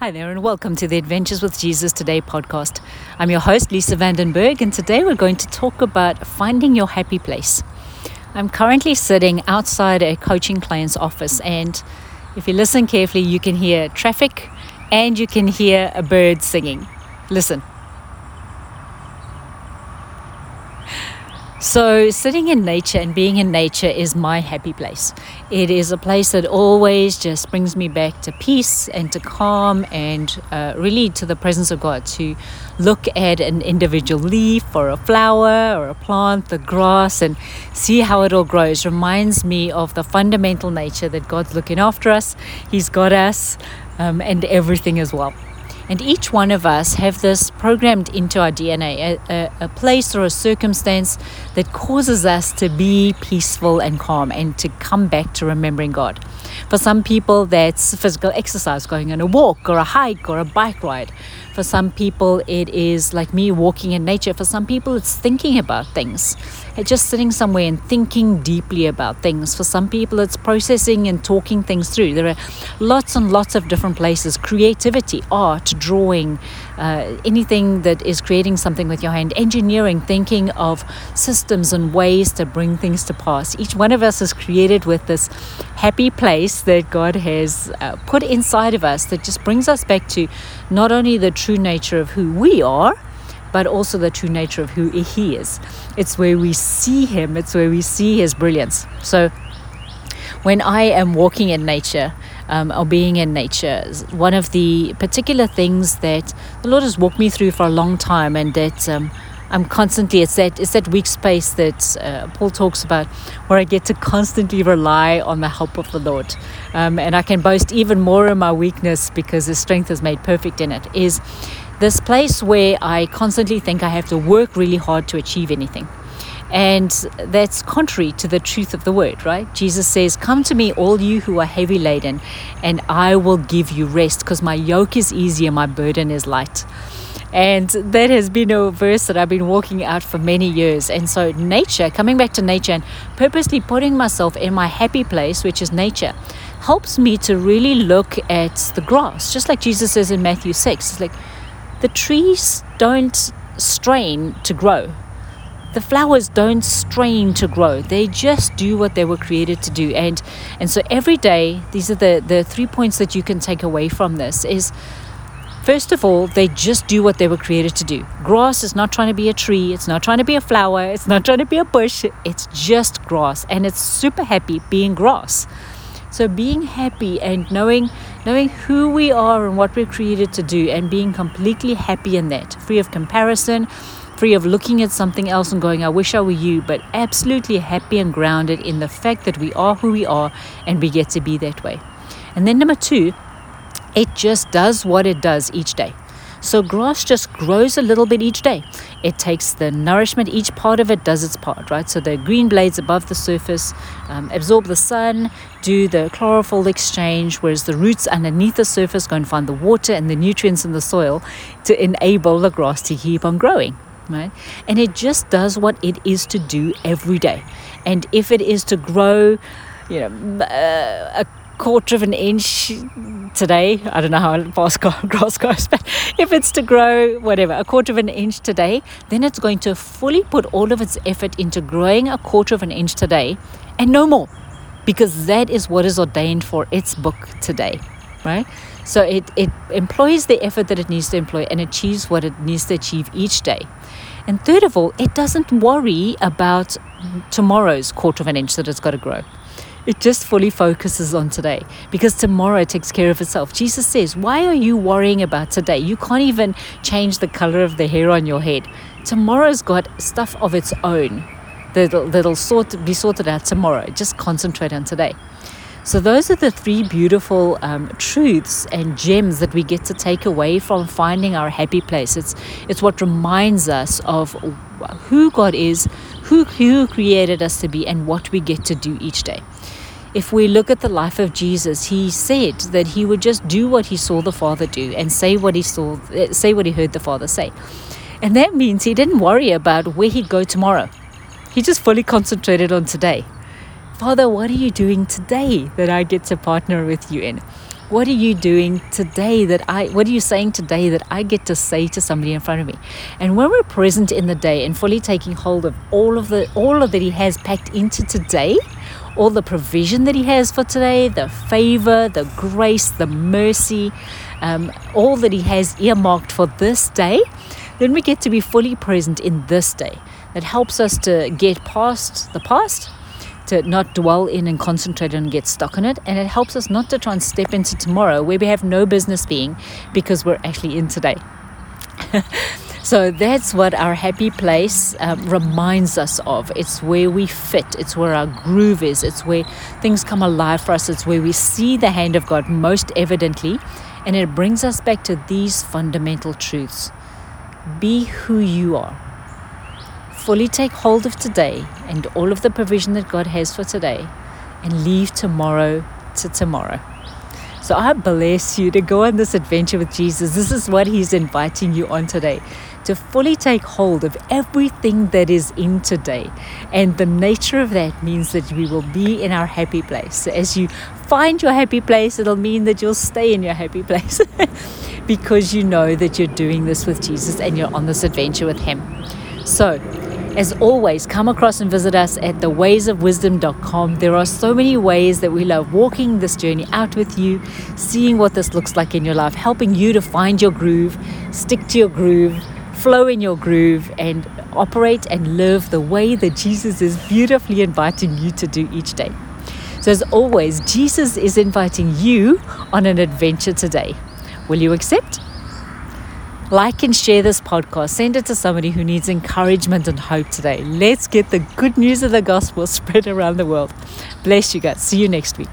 Hi there, and welcome to the Adventures with Jesus Today podcast. I'm your host, Lisa Vandenberg, and today we're going to talk about finding your happy place. I'm currently sitting outside a coaching client's office, and if you listen carefully, you can hear traffic and you can hear a bird singing. Listen. So, sitting in nature and being in nature is my happy place. It is a place that always just brings me back to peace and to calm and uh, really to the presence of God. To look at an individual leaf or a flower or a plant, the grass, and see how it all grows reminds me of the fundamental nature that God's looking after us, He's got us, um, and everything as well. And each one of us have this programmed into our DNA, a, a, place or a circumstance that causes us to be peaceful and calm and to come back to remembering God. For some people, that's physical exercise, going on a walk or a hike or a bike ride. For some people, it is like me walking in nature. For some people, it's thinking about things It's just sitting somewhere and thinking deeply about things. For some people, it's processing and talking things through. There are lots and lots of different places creativity, art, drawing, uh, anything that is creating something with your hand, engineering, thinking of systems and ways to bring things to pass. Each one of us is created with this happy place that God has uh, put inside of us that just brings us back to not only the true nature of who we are but also the true nature of who He is. It's where we see Him, it's where we see His brilliance. So when I am walking in nature, um, or being in nature, one of the particular things that the Lord has walked me through for a long time, and that um, I'm constantly it's that it's that weak space that uh, Paul talks about, where I get to constantly rely on the help of the Lord, um, and I can boast even more in my weakness because His strength is made perfect in it. Is this place where I constantly think I have to work really hard to achieve anything. And that's contrary to the truth of the word, right? Jesus says, Come to me, all you who are heavy laden, and I will give you rest, because my yoke is easy and my burden is light. And that has been a verse that I've been walking out for many years. And so, nature, coming back to nature and purposely putting myself in my happy place, which is nature, helps me to really look at the grass, just like Jesus says in Matthew 6. It's like, the trees don't strain to grow. The flowers don't strain to grow. They just do what they were created to do. And and so every day, these are the, the three points that you can take away from this is First of all, they just do what they were created to do. Grass is not trying to be a tree, it's not trying to be a flower, it's not trying to be a bush, it's just grass and it's super happy being grass. So being happy and knowing knowing who we are and what we're created to do and being completely happy in that, free of comparison, free of looking at something else and going, I wish I were you, but absolutely happy and grounded in the fact that we are who we are and we get to be that way. And then number two, it just does what it does each day. So grass just grows a little bit each day. It takes the nourishment, each part of it does its part, right? So the green blades above the surface um, absorb the sun, do the chlorophyll exchange, whereas the roots underneath the surface go and find the water and the nutrients in the soil to enable the grass to keep on growing. Right? And it just does what it is to do every day. And if it is to grow, you know, uh, a quarter of an inch today, I don't know how fast grass goes, but if it's to grow, whatever, a quarter of an inch today, then it's going to fully put all of its effort into growing a quarter of an inch today and no more, because that is what is ordained for its book today, right? So it, it employs the effort that it needs to employ and achieves what it needs to achieve each day. And third of all, it doesn't worry about tomorrow's quarter of an inch that it's got to grow. It just fully focuses on today because tomorrow takes care of itself. Jesus says, Why are you worrying about today? You can't even change the color of the hair on your head. Tomorrow's got stuff of its own that'll, that'll sort, be sorted out tomorrow. Just concentrate on today. So, those are the three beautiful um, truths and gems that we get to take away from finding our happy place. It's, it's what reminds us of who God is, who, who created us to be, and what we get to do each day if we look at the life of Jesus, he said that he would just do what he saw the Father do and say what he saw, say what he heard the Father say. And that means he didn't worry about where he'd go tomorrow. He just fully concentrated on today. Father, what are you doing today that I get to partner with you in? What are you doing today that I, what are you saying today that I get to say to somebody in front of me? And when we're present in the day and fully taking hold of all of the, all of that He has packed into today, all the provision that He has for today, the favor, the grace, the mercy, um, all that He has earmarked for this day, then we get to be fully present in this day. That helps us to get past the past to not dwell in and concentrate and get stuck in it. And it helps us not to try and step into tomorrow where we have no business being because we're actually in today. so that's what our happy place um, reminds us of. It's where we fit, it's where our groove is, it's where things come alive for us, it's where we see the hand of God most evidently. And it brings us back to these fundamental truths be who you are fully take hold of today and all of the provision that God has for today and leave tomorrow to tomorrow. So I bless you to go on this adventure with Jesus. This is what He's inviting you on today to fully take hold of everything that is in today. And the nature of that means that we will be in our happy place. So as you find your happy place, it'll mean that you'll stay in your happy place because you know that you're doing this with Jesus and you're on this adventure with Him. So, as always, come across and visit us at thewaysofwisdom.com. There are so many ways that we love walking this journey out with you, seeing what this looks like in your life, helping you to find your groove, stick to your groove, flow in your groove, and operate and live the way that Jesus is beautifully inviting you to do each day. So, as always, Jesus is inviting you on an adventure today. Will you accept? Like and share this podcast. Send it to somebody who needs encouragement and hope today. Let's get the good news of the gospel spread around the world. Bless you guys. See you next week.